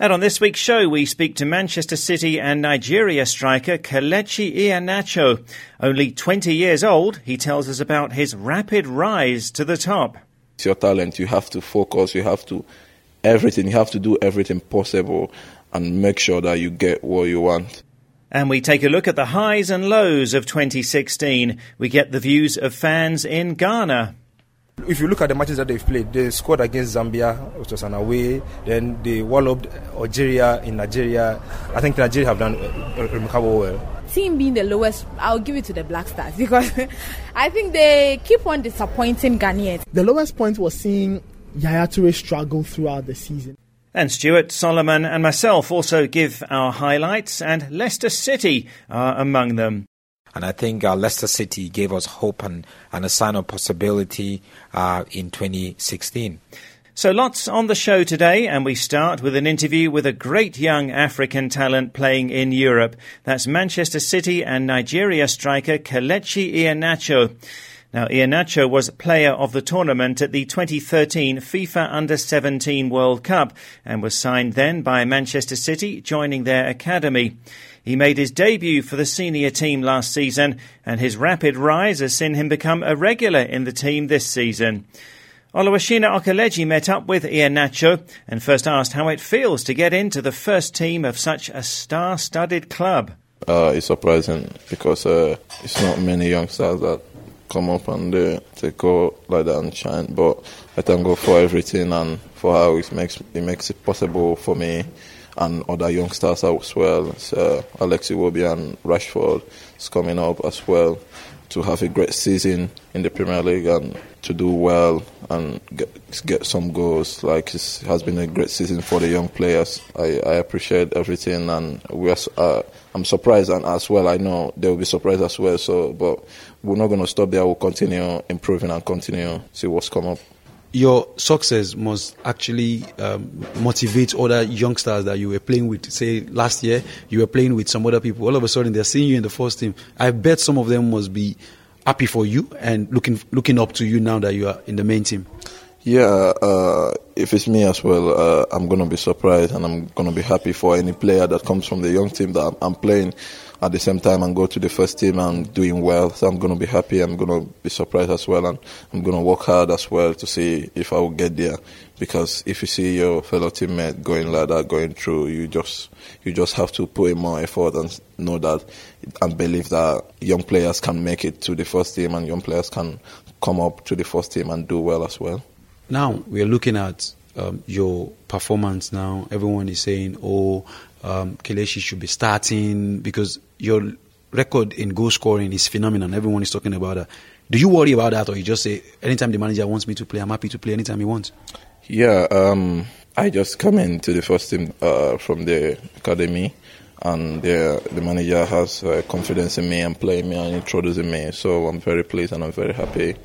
And on this week's show, we speak to Manchester City and Nigeria striker Kelechi Iheanacho. Only 20 years old, he tells us about his rapid rise to the top. It's your talent. You have to focus. You have to everything. You have to do everything possible and make sure that you get what you want. And we take a look at the highs and lows of 2016. We get the views of fans in Ghana. If you look at the matches that they've played, they scored against Zambia, which was an away. Then they walloped Algeria in Nigeria. I think Nigeria have done uh, remarkable well. Team being the lowest, I'll give it to the Black Stars because I think they keep on disappointing Ghanaians. The lowest point was seeing Yaya Toure struggle throughout the season. And Stuart, Solomon, and myself also give our highlights, and Leicester City are among them. And I think uh, Leicester City gave us hope and, and a sign of possibility uh, in 2016. So lots on the show today, and we start with an interview with a great young African talent playing in Europe. That's Manchester City and Nigeria striker Kelechi Iheanacho. Now, Iheanacho was player of the tournament at the 2013 FIFA Under-17 World Cup and was signed then by Manchester City, joining their academy. He made his debut for the senior team last season, and his rapid rise has seen him become a regular in the team this season. Oluwashina Okeleji met up with Iheanacho and first asked how it feels to get into the first team of such a star-studded club. Uh, it's surprising because uh, it's not many youngsters that come up and uh, they go like that and shine. But I thank God for everything and for how it makes it makes it possible for me and other youngsters as well. So Alex Iwobi and Rashford is coming up as well to have a great season in the Premier League and to do well and get, get some goals. Like it has been a great season for the young players. I, I appreciate everything and we are, uh, I'm surprised and as well I know they will be surprised as well. So, but we're not going to stop there. We'll continue improving and continue see what's come up your success must actually um, motivate other youngsters that you were playing with. Say last year you were playing with some other people. All of a sudden they're seeing you in the first team. I bet some of them must be happy for you and looking looking up to you now that you are in the main team. Yeah, uh, if it's me as well, uh, I'm gonna be surprised and I'm gonna be happy for any player that comes from the young team that I'm, I'm playing at the same time and go to the first team and doing well. So I'm going to be happy. I'm going to be surprised as well. And I'm going to work hard as well to see if I will get there. Because if you see your fellow teammate going like that, going through, you just, you just have to put in more effort and know that and believe that young players can make it to the first team and young players can come up to the first team and do well as well. Now we are looking at um, your performance now. Everyone is saying, oh, um, Kelechi should be starting because your record in goal scoring is phenomenal. Everyone is talking about that. Do you worry about that, or you just say anytime the manager wants me to play, I'm happy to play anytime he wants? Yeah, um, I just come into the first team uh, from the academy, and the the manager has uh, confidence in me and playing me and introducing me. So I'm very pleased and I'm very happy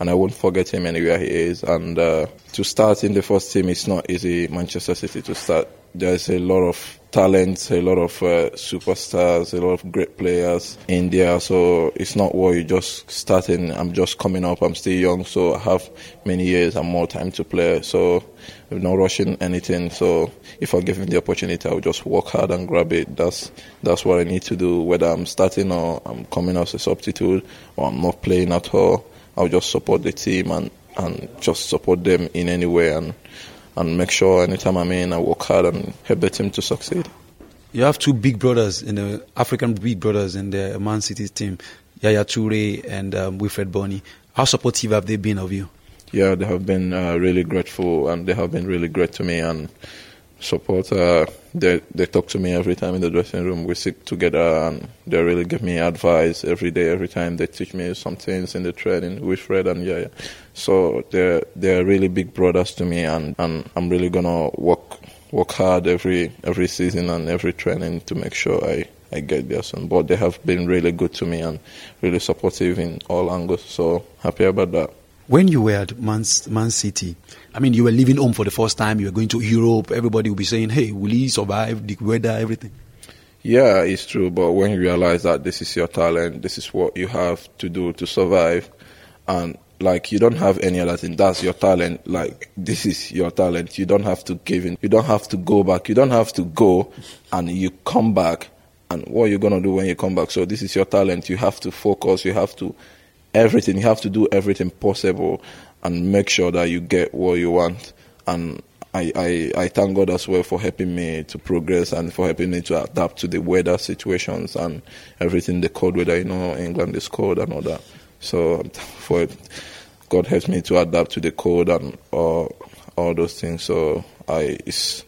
and I won't forget him anywhere he is. And uh, to start in the first team, it's not easy. Manchester City to start. There's a lot of talent, a lot of uh, superstars, a lot of great players in there. So it's not what you just starting. I'm just coming up. I'm still young, so I have many years and more time to play. So I'm not rushing anything. So if I give him the opportunity, I'll just work hard and grab it. That's that's what I need to do. Whether I'm starting or I'm coming as a substitute or I'm not playing at all I'll just support the team and, and just support them in any way and and make sure anytime I'm in, I work hard and help the team to succeed. You have two big brothers in the African big brothers in the Man City team, Yaya Toure and um, Wilfred Bony. How supportive have they been of you? Yeah, they have been uh, really grateful and they have been really great to me and support. Uh, they they talk to me every time in the dressing room. We sit together and they really give me advice every day. Every time they teach me some things in the training with Fred and yeah. So they're they're really big brothers to me, and, and I'm really gonna work work hard every every season and every training to make sure I I get there soon. But they have been really good to me and really supportive in all angles. So happy about that. When you were at Man, Man City, I mean, you were leaving home for the first time. You were going to Europe. Everybody will be saying, "Hey, will he survive the weather, everything?" Yeah, it's true. But when you realize that this is your talent, this is what you have to do to survive, and like you don't have any other thing. That's your talent. Like this is your talent. You don't have to give in. You don't have to go back. You don't have to go, and you come back. And what you're gonna do when you come back? So this is your talent. You have to focus. You have to everything. You have to do everything possible, and make sure that you get what you want. And I, I, I thank God as well for helping me to progress and for helping me to adapt to the weather situations and everything, the cold weather, you know, England is cold and all that. So for God helps me to adapt to the cold and all, all those things. So I, it's,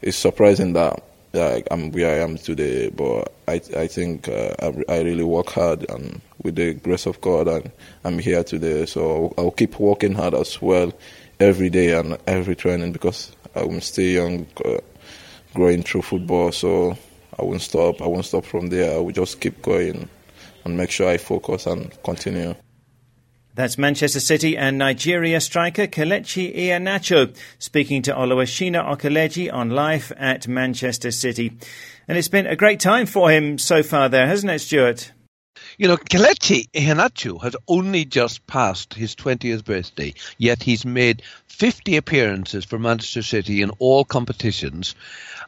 it's surprising that I'm where I am today, but I, I think uh, I, I really work hard and with the grace of God, and I'm here today. So I'll keep working hard as well every day and every training because I'm still young, uh, growing through football. So I won't stop. I won't stop from there. I will just keep going and make sure I focus and continue. That's Manchester City and Nigeria striker Kelechi Iheanacho speaking to Oluwashina Okeleji on life at Manchester City. And it's been a great time for him so far there, hasn't it, Stuart? You know, Kelechi Iheanacho has only just passed his 20th birthday, yet he's made 50 appearances for Manchester City in all competitions.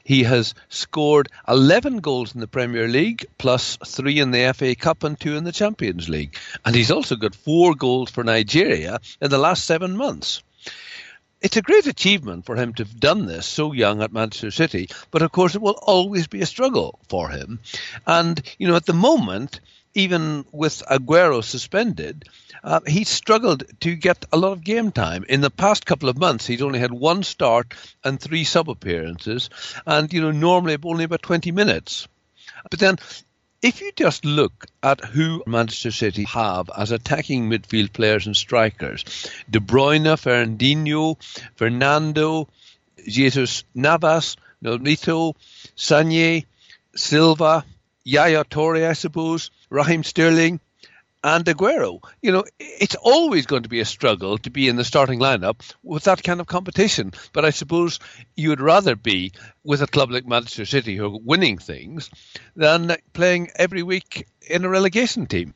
He has scored 11 goals in the Premier League, plus three in the FA Cup and two in the Champions League. And he's also got four goals for Nigeria in the last seven months it's a great achievement for him to have done this so young at Manchester City, but of course it will always be a struggle for him. And, you know, at the moment, even with Aguero suspended, uh, he struggled to get a lot of game time. In the past couple of months, he'd only had one start and three sub appearances, and you know normally only about 20 minutes. But then, if you just look at who Manchester City have as attacking midfield players and strikers, De Bruyne, Fernandinho, Fernando, Jesus Navas, Nolito, Sané, Silva, Yaya Toure, I suppose, Raheem Sterling, and Aguero. You know, it's always going to be a struggle to be in the starting lineup with that kind of competition. But I suppose you would rather be with a club like Manchester City who are winning things than playing every week in a relegation team.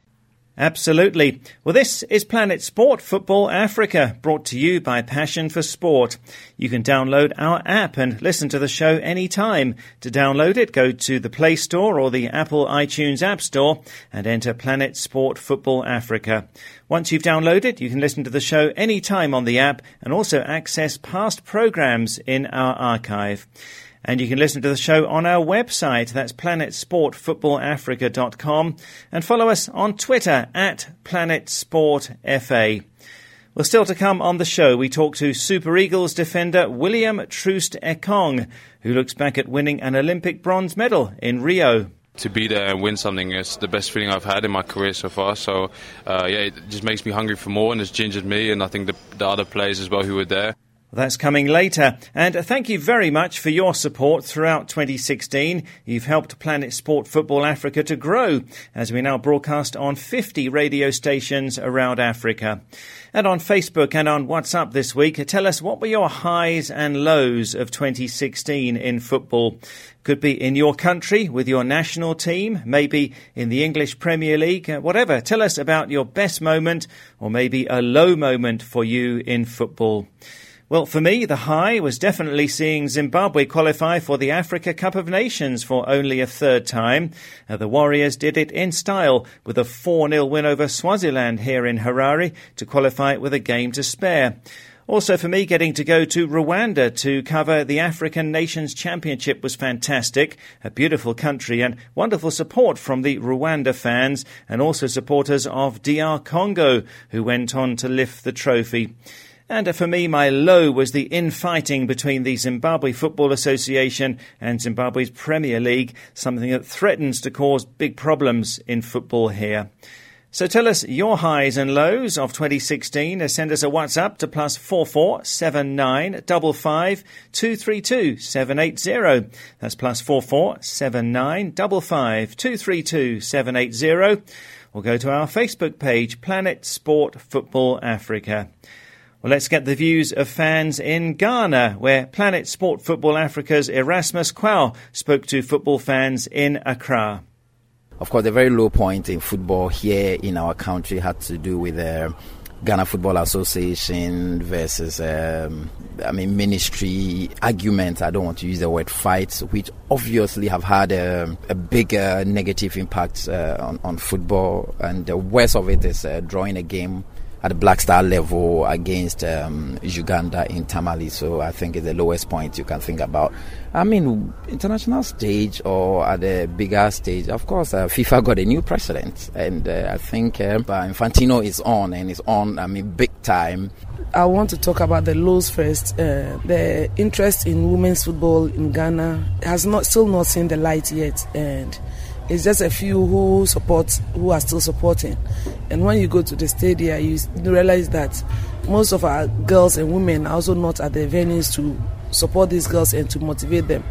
Absolutely. Well, this is Planet Sport Football Africa, brought to you by Passion for Sport. You can download our app and listen to the show anytime. To download it, go to the Play Store or the Apple iTunes App Store and enter Planet Sport Football Africa. Once you've downloaded, you can listen to the show anytime on the app and also access past programs in our archive. And you can listen to the show on our website. That's planetsportfootballafrica.com. And follow us on Twitter at planetsportfa. Well, still to come on the show, we talk to Super Eagles defender William Troost Ekong, who looks back at winning an Olympic bronze medal in Rio to be there and win something is the best feeling I've had in my career so far. So, uh, yeah, it just makes me hungry for more and it's gingered me and I think the, the other players as well who were there. That's coming later. And thank you very much for your support throughout 2016. You've helped Planet Sport Football Africa to grow as we now broadcast on 50 radio stations around Africa. And on Facebook and on WhatsApp this week, tell us what were your highs and lows of 2016 in football. Could be in your country with your national team, maybe in the English Premier League, uh, whatever. Tell us about your best moment or maybe a low moment for you in football. Well, for me, the high was definitely seeing Zimbabwe qualify for the Africa Cup of Nations for only a third time. Uh, the Warriors did it in style with a 4 0 win over Swaziland here in Harare to qualify with a game to spare. Also, for me, getting to go to Rwanda to cover the African Nations Championship was fantastic. A beautiful country and wonderful support from the Rwanda fans and also supporters of DR Congo, who went on to lift the trophy. And uh, for me, my low was the infighting between the Zimbabwe Football Association and Zimbabwe's Premier League, something that threatens to cause big problems in football here. So tell us your highs and lows of 2016. Send us a WhatsApp to plus four four seven nine double five two three two seven eight zero. That's plus four four seven nine double five two three two seven eight zero. Or go to our Facebook page, Planet Sport Football Africa. Well, let's get the views of fans in Ghana, where Planet Sport Football Africa's Erasmus Quao spoke to football fans in Accra. Of course, the very low point in football here in our country had to do with the uh, Ghana Football Association versus, um, I mean, ministry argument. I don't want to use the word fights, which obviously have had a, a bigger negative impact uh, on, on, football. And the worst of it is uh, drawing a game at Black Star level against um, Uganda in Tamale. So I think it's the lowest point you can think about. I mean, international stage or at the bigger stage, of course, uh, FIFA got a new president, and uh, I think uh, Infantino is on and is on. I mean, big time. I want to talk about the lows first. Uh, the interest in women's football in Ghana has not still not seen the light yet, and it's just a few who support, who are still supporting. And when you go to the stadium, you realize that most of our girls and women are also not at the venues to support these girls and to motivate them.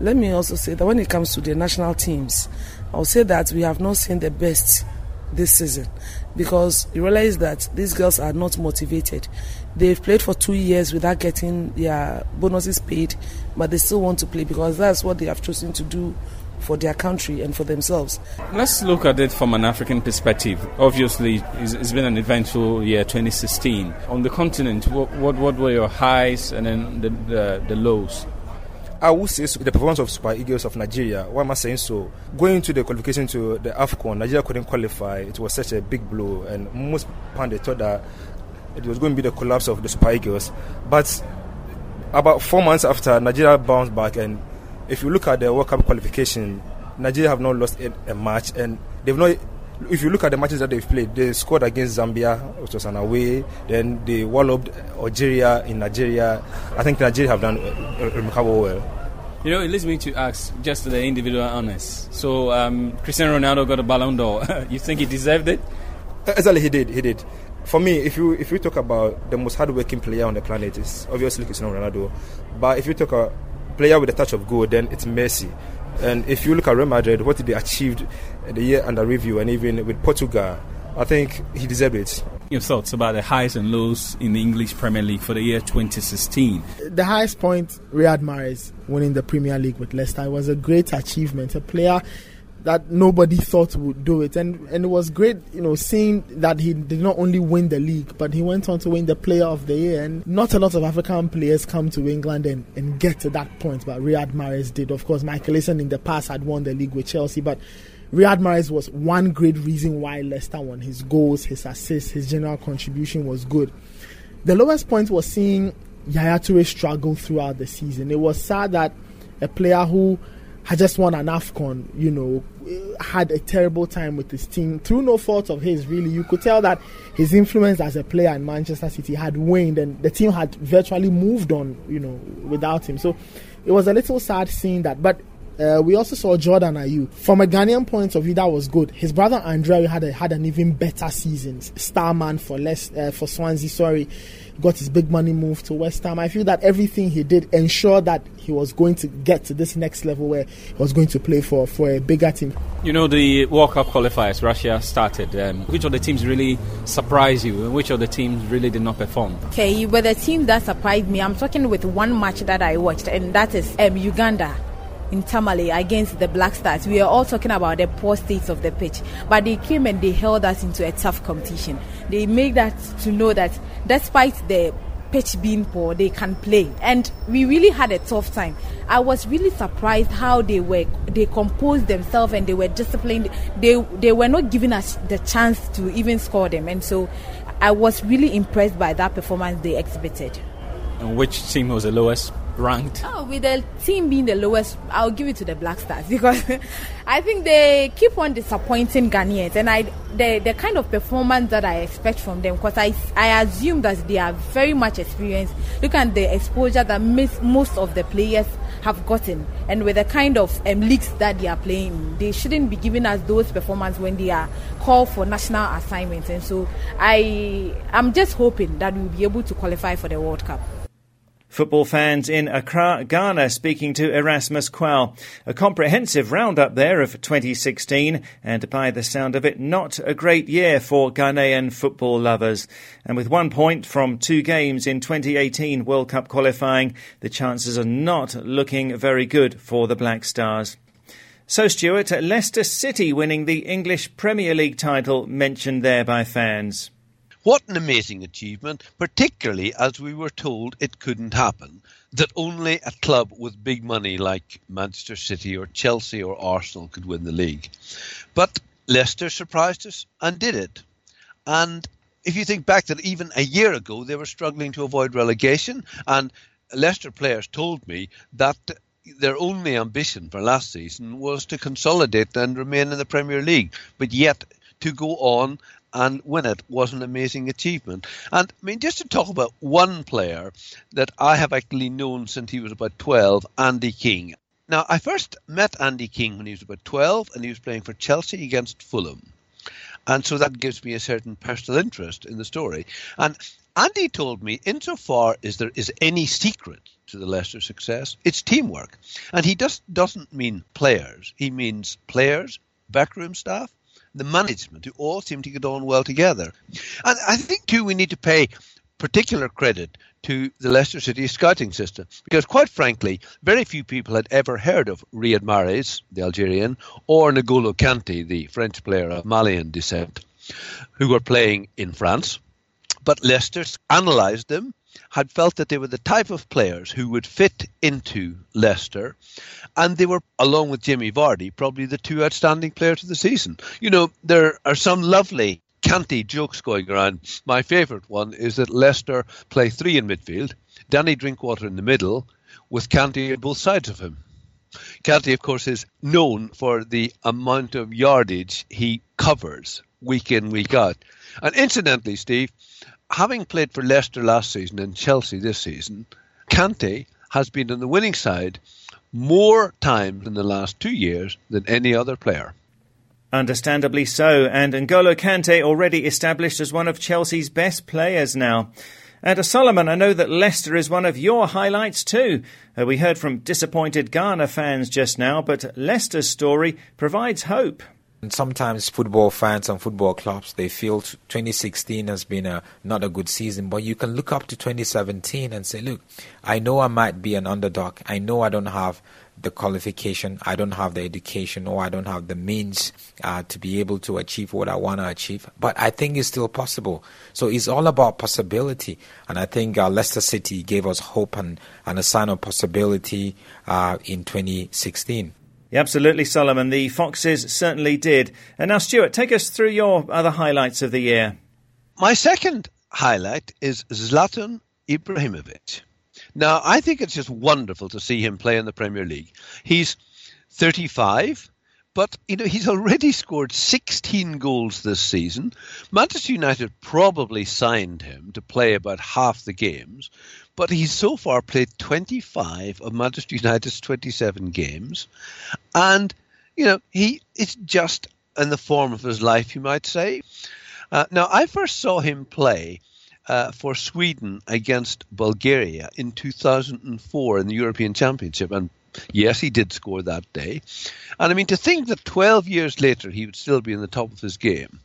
Let me also say that when it comes to the national teams, I'll say that we have not seen the best this season because you realize that these girls are not motivated. They've played for two years without getting their bonuses paid, but they still want to play because that's what they have chosen to do for their country and for themselves. Let's look at it from an African perspective. Obviously, it's been an eventful year 2016. On the continent, what, what, what were your highs and then the, the, the lows? I would say so, the performance of Super Eagles of Nigeria. Why am I saying so? Going to the qualification to the AFCON, Nigeria couldn't qualify. It was such a big blow, and most pundits thought that it was going to be the collapse of the Super Eagles. But about four months after, Nigeria bounced back and if you look at the World Cup qualification, Nigeria have not lost a, match, and they've not. If you look at the matches that they've played, they scored against Zambia, which was an away. Then they walloped Algeria in Nigeria. I think Nigeria have done remarkable well. You know, it leads me to ask just the individual honest. So, um, Cristiano Ronaldo got a Ballon d'Or. you think he deserved it? Exactly, he did. He did. For me, if you if you talk about the most hardworking player on the planet, it's obviously Cristiano Ronaldo. But if you talk about player with a touch of gold, then it's Messi. And if you look at Real Madrid, what they achieved the year under review, and even with Portugal, I think he deserved it. Your thoughts about the highs and lows in the English Premier League for the year 2016? The highest point, Riyad Mahrez winning the Premier League with Leicester, was a great achievement. A player that nobody thought would do it. And and it was great, you know, seeing that he did not only win the league, but he went on to win the player of the year. And not a lot of African players come to England and, and get to that point, but Riyad Mahrez did. Of course, Michael Essien in the past had won the league with Chelsea, but Riyad Mahrez was one great reason why Leicester won. His goals, his assists, his general contribution was good. The lowest point was seeing Yaya Toure struggle throughout the season. It was sad that a player who had just won an AFCON, you know, had a terrible time with his team through no fault of his, really. You could tell that his influence as a player in Manchester City had waned and the team had virtually moved on, you know, without him. So it was a little sad seeing that. But uh, we also saw Jordan Ayew. From a Ghanaian point of view, that was good. His brother Andre had a, had an even better season. Starman for less uh, for Swansea. Sorry, got his big money move to West Ham. I feel that everything he did ensured that he was going to get to this next level where he was going to play for, for a bigger team. You know, the World Cup qualifiers, Russia started. Um, which of the teams really surprised you and which of the teams really did not perform? Okay, but the team that surprised me, I'm talking with one match that I watched, and that is um, Uganda in Tamale against the Black Stars. We are all talking about the poor state of the pitch, but they came and they held us into a tough competition. They made that to know that despite the pitch being poor, they can play, and we really had a tough time. I was really surprised how they were they composed themselves and they were disciplined. They they were not giving us the chance to even score them, and so I was really impressed by that performance they exhibited. And which team was the lowest? Ranked? Oh, with the team being the lowest, I'll give it to the Black Stars because I think they keep on disappointing Ghanaians, and I the the kind of performance that I expect from them because I I assume that they are very much experienced. Look at the exposure that most of the players have gotten, and with the kind of um, leagues that they are playing, they shouldn't be giving us those performances when they are called for national assignments. And so I I am just hoping that we'll be able to qualify for the World Cup. Football fans in Accra, Ghana, speaking to Erasmus Quell. A comprehensive roundup there of 2016, and by the sound of it, not a great year for Ghanaian football lovers. And with one point from two games in 2018 World Cup qualifying, the chances are not looking very good for the Black Stars. So, Stuart, Leicester City winning the English Premier League title mentioned there by fans. What an amazing achievement, particularly as we were told it couldn't happen, that only a club with big money like Manchester City or Chelsea or Arsenal could win the league. But Leicester surprised us and did it. And if you think back that even a year ago they were struggling to avoid relegation, and Leicester players told me that their only ambition for last season was to consolidate and remain in the Premier League, but yet to go on and win it was an amazing achievement. And I mean, just to talk about one player that I have actually known since he was about 12, Andy King. Now, I first met Andy King when he was about 12 and he was playing for Chelsea against Fulham. And so that gives me a certain personal interest in the story. And Andy told me, insofar as there is any secret to the Leicester success, it's teamwork. And he just doesn't mean players, he means players, backroom staff, the management, who all seem to get on well together. And I think, too, we need to pay particular credit to the Leicester City scouting system because, quite frankly, very few people had ever heard of Riyad Mahrez, the Algerian, or N'Golo Kante, the French player of Malian descent, who were playing in France. But Leicester analysed them had felt that they were the type of players who would fit into Leicester, and they were, along with Jimmy Vardy, probably the two outstanding players of the season. You know, there are some lovely Kante jokes going around. My favourite one is that Leicester play three in midfield, Danny Drinkwater in the middle, with Kante on both sides of him. Kante, of course, is known for the amount of yardage he covers week in, week out. And incidentally, Steve, having played for Leicester last season and Chelsea this season, Kante has been on the winning side more times in the last two years than any other player. Understandably so, and N'Golo Kante already established as one of Chelsea's best players now. And Solomon, I know that Leicester is one of your highlights too. Uh, we heard from disappointed Ghana fans just now, but Leicester's story provides hope. And sometimes football fans and football clubs they feel 2016 has been a not a good season, but you can look up to 2017 and say, look, I know I might be an underdog. I know I don't have the qualification, I don't have the education, or I don't have the means uh, to be able to achieve what I want to achieve. But I think it's still possible. So it's all about possibility. And I think uh, Leicester City gave us hope and, and a sign of possibility uh, in 2016. Yeah, absolutely, Solomon. The Foxes certainly did. And now, Stuart, take us through your other highlights of the year. My second highlight is Zlatan Ibrahimovic. Now, I think it's just wonderful to see him play in the Premier League. He's 35, but you know he's already scored 16 goals this season. Manchester United probably signed him to play about half the games, but he's so far played 25 of Manchester United's 27 games. And, you know, he is just in the form of his life, you might say. Uh, now, I first saw him play uh, for Sweden against Bulgaria in 2004 in the European Championship. And yes, he did score that day. And I mean, to think that 12 years later he would still be in the top of his game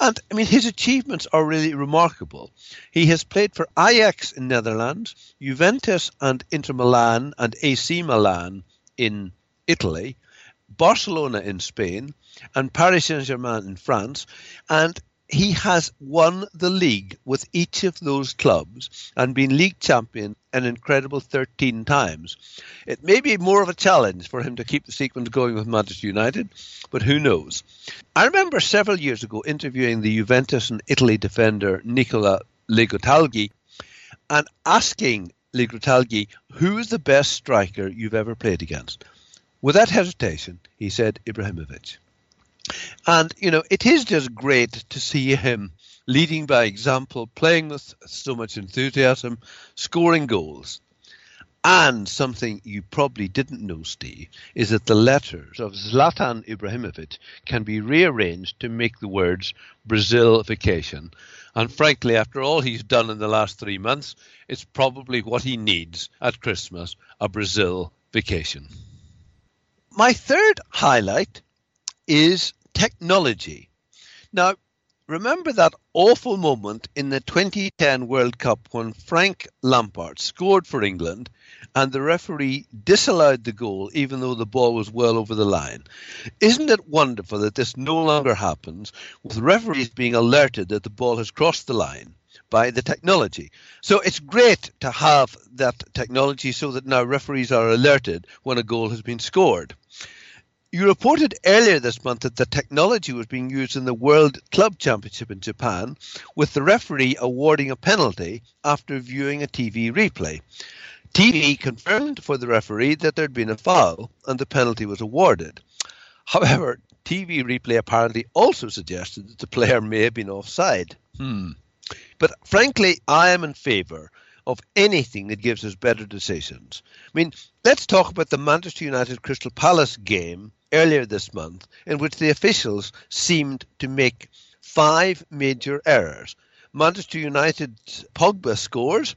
and I mean, his achievements are really remarkable. He has played for Ajax in Netherlands, Juventus and Inter Milan and AC Milan in Italy, Barcelona in Spain, and Paris Saint Germain in France. And he has won the league with each of those clubs and been league champion an incredible 13 times. It may be more of a challenge for him to keep the sequence going with Manchester United, but who knows? I remember several years ago interviewing the Juventus and Italy defender Nicola Legrottaglie and asking Lee who is the best striker you've ever played against? Without hesitation, he said Ibrahimovic. And, you know, it is just great to see him leading by example, playing with so much enthusiasm, scoring goals. And something you probably didn't know, Steve, is that the letters of Zlatan Ibrahimovic can be rearranged to make the words Brazil vacation. And frankly, after all he's done in the last three months, it's probably what he needs at Christmas a Brazil vacation. My third highlight is technology. Now, remember that awful moment in the 2010 World Cup when Frank Lampard scored for England and the referee disallowed the goal even though the ball was well over the line. Isn't it wonderful that this no longer happens with referees being alerted that the ball has crossed the line? By the technology. So it's great to have that technology so that now referees are alerted when a goal has been scored. You reported earlier this month that the technology was being used in the World Club Championship in Japan, with the referee awarding a penalty after viewing a TV replay. TV confirmed for the referee that there'd been a foul and the penalty was awarded. However, TV replay apparently also suggested that the player may have been offside. Hmm. But frankly, I am in favour of anything that gives us better decisions. I mean, let's talk about the Manchester United Crystal Palace game earlier this month, in which the officials seemed to make five major errors. Manchester United Pogba scores,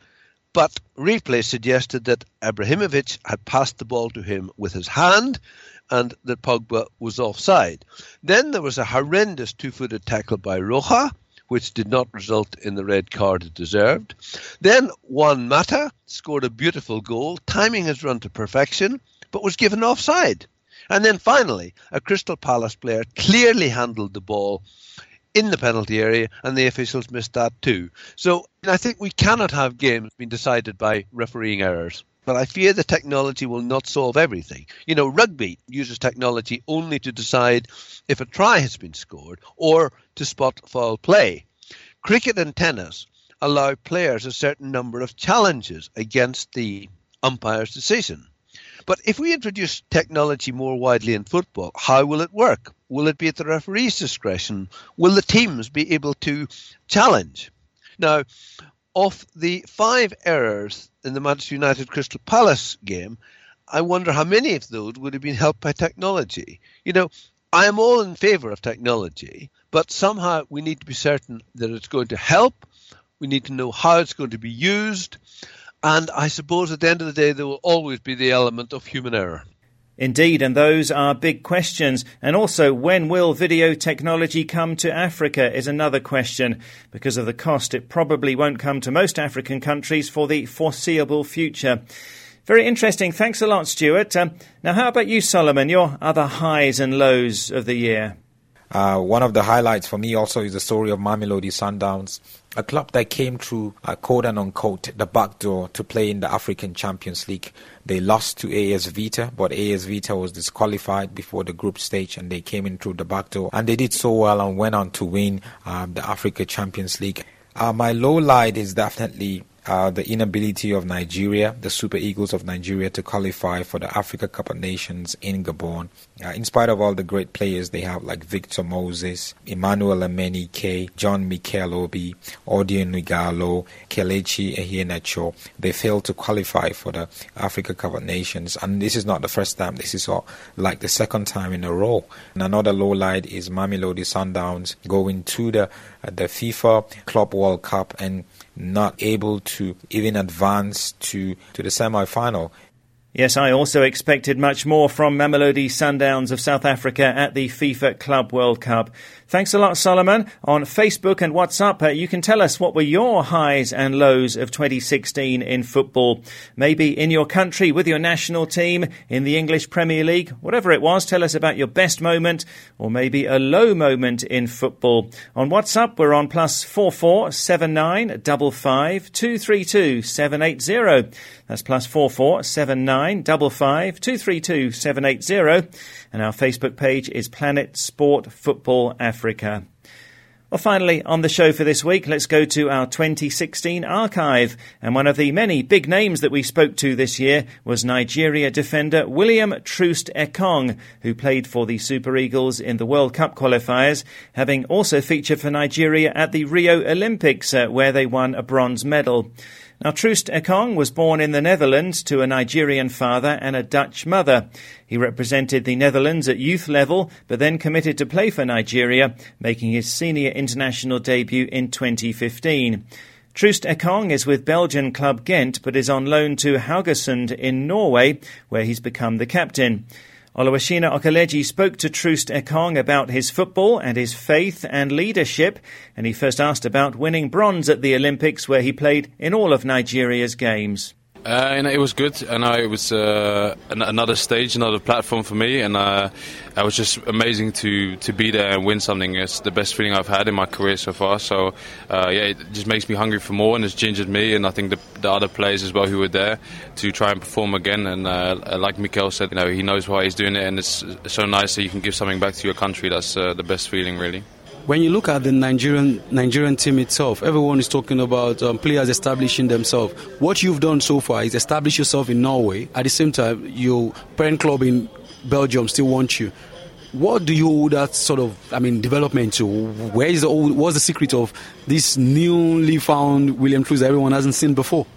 but replay suggested that Ibrahimovic had passed the ball to him with his hand and that Pogba was offside. Then there was a horrendous two footed tackle by Rojo, which did not result in the red card it deserved. Then Juan Mata scored a beautiful goal, timing his run to perfection, but was given offside. And then finally, a Crystal Palace player clearly handled the ball in the penalty area, and the officials missed that too. So I think we cannot have games being decided by refereeing errors. But I fear the technology will not solve everything. You know, rugby uses technology only to decide if a try has been scored or to spot foul play. Cricket and tennis allow players a certain number of challenges against the umpire's decision. But if we introduce technology more widely in football, how will it work? Will it be at the referee's discretion? Will the teams be able to challenge? Now, of the five errors in the Manchester United Crystal Palace game, I wonder how many of those would have been helped by technology. You know, I am all in favour of technology, but somehow we need to be certain that it's going to help. We need to know how it's going to be used. And I suppose at the end of the day, there will always be the element of human error. Indeed, and those are big questions. And also, when will video technology come to Africa is another question. Because of the cost, it probably won't come to most African countries for the foreseeable future. Very interesting. Thanks a lot, Stuart. Um, now, how about you, Solomon? Your other highs and lows of the year? Uh, one of the highlights for me also is the story of Mamelodi Sundowns, a club that came through uh, quote and unquote the back door to play in the African Champions League. They lost to AS Vita, but AS Vita was disqualified before the group stage and they came in through the back door and they did so well and went on to win um, the Africa Champions League. Uh, my low light is definitely uh, the inability of Nigeria, the Super Eagles of Nigeria, to qualify for the Africa Cup of Nations in Gabon. Uh, in spite of all the great players they have, like Victor Moses, Emmanuel Emenike, John Mikel Obi, Odion Ighalo, Kelechi Iheanacho, they failed to qualify for the Africa Cup of Nations. And this is not the first time, this is all, like the second time in a row. And another low light is Mamelodi Sundowns going to the, uh, the FIFA Club World Cup and not able to even advance to, to the semi final. Yes, I also expected much more from Mamelodi Sundowns of South Africa at the FIFA Club World Cup. Thanks a lot, Solomon. On Facebook and WhatsApp, uh, you can tell us what were your highs and lows of 2016 in football. Maybe in your country, with your national team, in the English Premier League, whatever it was, tell us about your best moment or maybe a low moment in football. On WhatsApp, we're on plus four four seven nine double five two three two seven eight zero. That's plus four four seven nine double five two three two seven eight zero, and our Facebook page is Planet Sport Football Africa. Well, finally, on the show for this week, let's go to our 2016 archive. And one of the many big names that we spoke to this year was Nigeria defender William Troost Ekong, who played for the Super Eagles in the World Cup qualifiers, having also featured for Nigeria at the Rio Olympics, uh, where they won a bronze medal. Now, Troost Ekong was born in the Netherlands to a Nigerian father and a Dutch mother. He represented the Netherlands at youth level, but then committed to play for Nigeria, making his senior international debut in 2015. Troost Ekong is with Belgian club Ghent, but is on loan to Haugesund in Norway, where he's become the captain. Oluwashina Okeleji spoke to Troost Ekong about his football and his faith and leadership, and he first asked about winning bronze at the Olympics, where he played in all of Nigeria's games. Uh, and it was good, and it was uh, an- another stage, another platform for me, and uh, it was just amazing to, to be there and win something. It's the best feeling I've had in my career so far. So uh, yeah, it just makes me hungry for more, and it's gingered me, and I think the, the other players as well who were there to try and perform again. And uh, like Mikel said, you know, he knows why he's doing it, and it's so nice that you can give something back to your country. That's uh, the best feeling, really. When you look at the Nigerian Nigerian team itself, everyone is talking about um, players establishing themselves. What you've done so far is establish yourself in Norway. At the same time, your parent club in Belgium still wants you. What do you owe that sort of, I mean, development to? Where is the, what's the secret of this newly found William Troost that everyone hasn't seen before?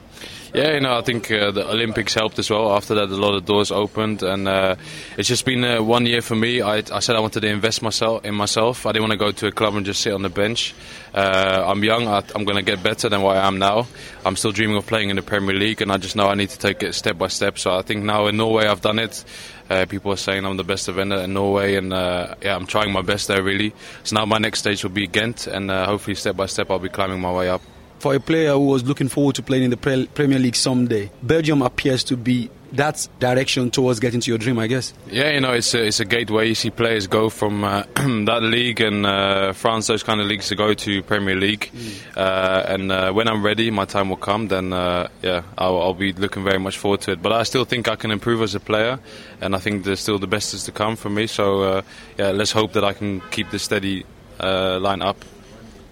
Yeah, you know, I think uh, the Olympics helped as well. After that, a lot of doors opened, and uh, it's just been uh, one year for me. I, I, said I wanted to invest myself in myself. I didn't want to go to a club and just sit on the bench. Uh, I'm young. I, am going to get better than what I am now. I'm still dreaming of playing in the Premier League, and I just know I need to take it step by step. So I think now in Norway, I've done it. Uh, people are saying I'm the best defender in Norway, and uh, yeah, I'm trying my best there really. So now my next stage will be Ghent, and hopefully step by step I'll be climbing my way up for a player who was looking forward to playing in the pre- Premier League someday, Belgium appears to be that direction towards getting to your dream, I guess. Yeah, you know, it's a, it's a gateway. You see players go from uh, that league and uh, France, those kind of leagues, to go to Premier League. Mm. Uh, and uh, when I'm ready, my time will come. Then, uh, yeah, I'll, I'll, be looking very much forward to it. But I still think I can improve as a player, and I think there's still the best is to come for me. So, uh, yeah, let's hope that I can keep this steady line up.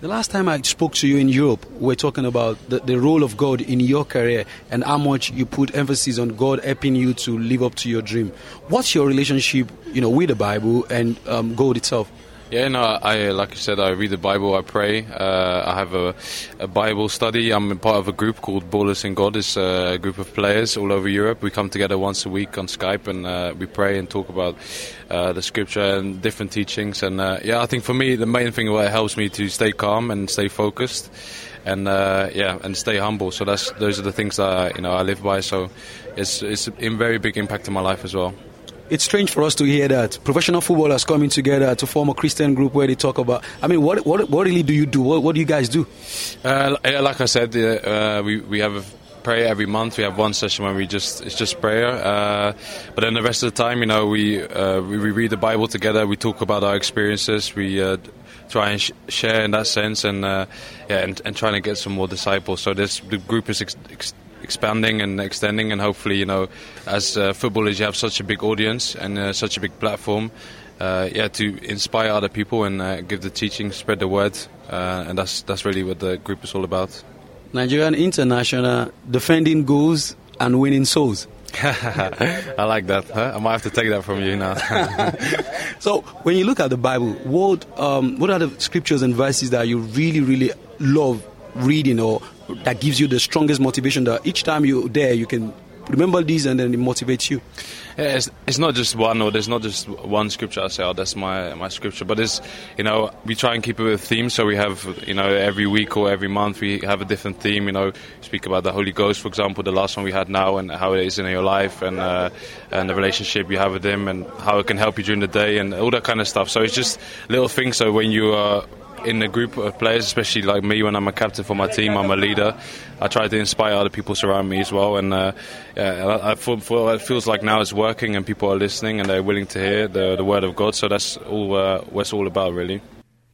The last time I spoke to you in Europe, we are talking about the, the role of God in your career and how much you put emphasis on God helping you to live up to your dream. What's your relationship, you know, with the Bible and um, God itself? Yeah, no, I like I said, I read the Bible, I pray. Uh, I have a, a, Bible study. I'm part of a group called Ballers in God. It's a group of players all over Europe. We come together once a week on Skype and uh, we pray and talk about uh, the scripture and different teachings. And uh, yeah, I think for me, the main thing what helps me to stay calm and stay focused and uh, yeah, and stay humble. So that's those are the things that you know I live by. So it's it's a very big impact in my life as well it's strange for us to hear that professional footballers coming together to form a Christian group where they talk about. I mean, what what, what really do you do? What, what do you guys do? Uh, like I said, uh, we we have a prayer every month. We have one session where we just it's just prayer, uh, but then the rest of the time, you know, we, uh, we, we read the Bible together. We talk about our experiences. We uh, try and sh- share in that sense, and uh, yeah, and, and, trying to get some more disciples. So this the group is ex- ex- expanding and extending, and hopefully, you know, as uh, footballers, you have such a big audience and uh, such a big platform. Uh, yeah, to inspire other people and uh, give the teaching, spread the word, uh, and that's that's really what the group is all about. Nigerian international defending goals and winning souls. I like that. Huh? I might have to take that from you now. so, when you look at the Bible, what um, what are the scriptures and verses that you really, really love reading or that gives you the strongest motivation that each time you're there you can remember these and then it motivates you? Yeah, it's, it's not just one or there's not just one scripture I say oh that's my my scripture but it's you know we try and keep it with theme. So we have you know every week or every month we have a different theme you know speak about the Holy Ghost for example the last one we had now and how it is in your life and uh, and the relationship you have with him and how it can help you during the day and all that kind of stuff. So it's just little things. So when you are in a group of players, especially like me when I'm a captain for my team, I'm a leader. I try to inspire other people around me as well, and uh, yeah, I, feel, feel, it feels like now it's working and people are listening and they're willing to hear the, the word of God. So that's all uh, what it's all about, really.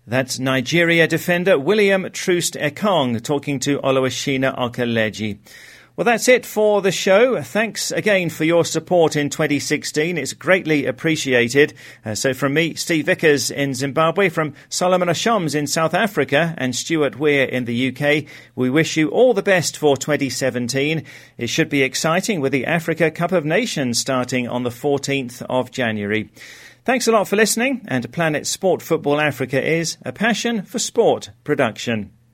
That's Nigeria defender William Troost Ekong talking to Oluwashina Okeleji. Well, that's it for the show. Thanks again for your support in 2016. It's greatly appreciated. Uh, so, from me, Steve Vickers in Zimbabwe, from Solomon Ashams in South Africa, and Stuart Weir in the UK, we wish you all the best for 2017. It should be exciting with the Africa Cup of Nations starting on the 14th of January. Thanks a lot for listening, and Planet Sport Football Africa is a passion for sport production.